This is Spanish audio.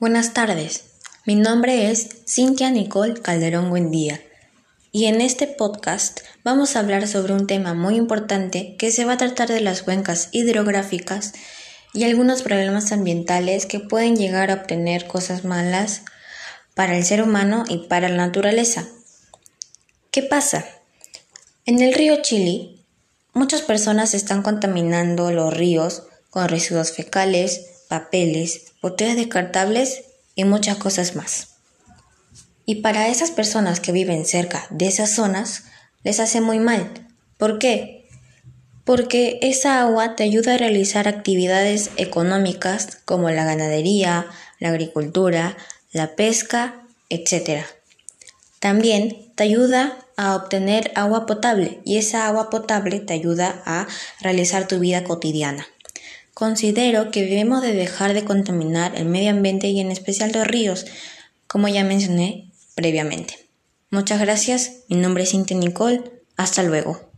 Buenas tardes, mi nombre es Cintia Nicole Calderón Buendía y en este podcast vamos a hablar sobre un tema muy importante que se va a tratar de las cuencas hidrográficas y algunos problemas ambientales que pueden llegar a obtener cosas malas para el ser humano y para la naturaleza. ¿Qué pasa? En el río Chili, muchas personas están contaminando los ríos con residuos fecales, papeles, botellas descartables y muchas cosas más. Y para esas personas que viven cerca de esas zonas, les hace muy mal. ¿Por qué? Porque esa agua te ayuda a realizar actividades económicas como la ganadería, la agricultura, la pesca, etc. También te ayuda a obtener agua potable y esa agua potable te ayuda a realizar tu vida cotidiana. Considero que debemos de dejar de contaminar el medio ambiente y en especial los ríos, como ya mencioné previamente. Muchas gracias, mi nombre es Cintia Nicole, hasta luego.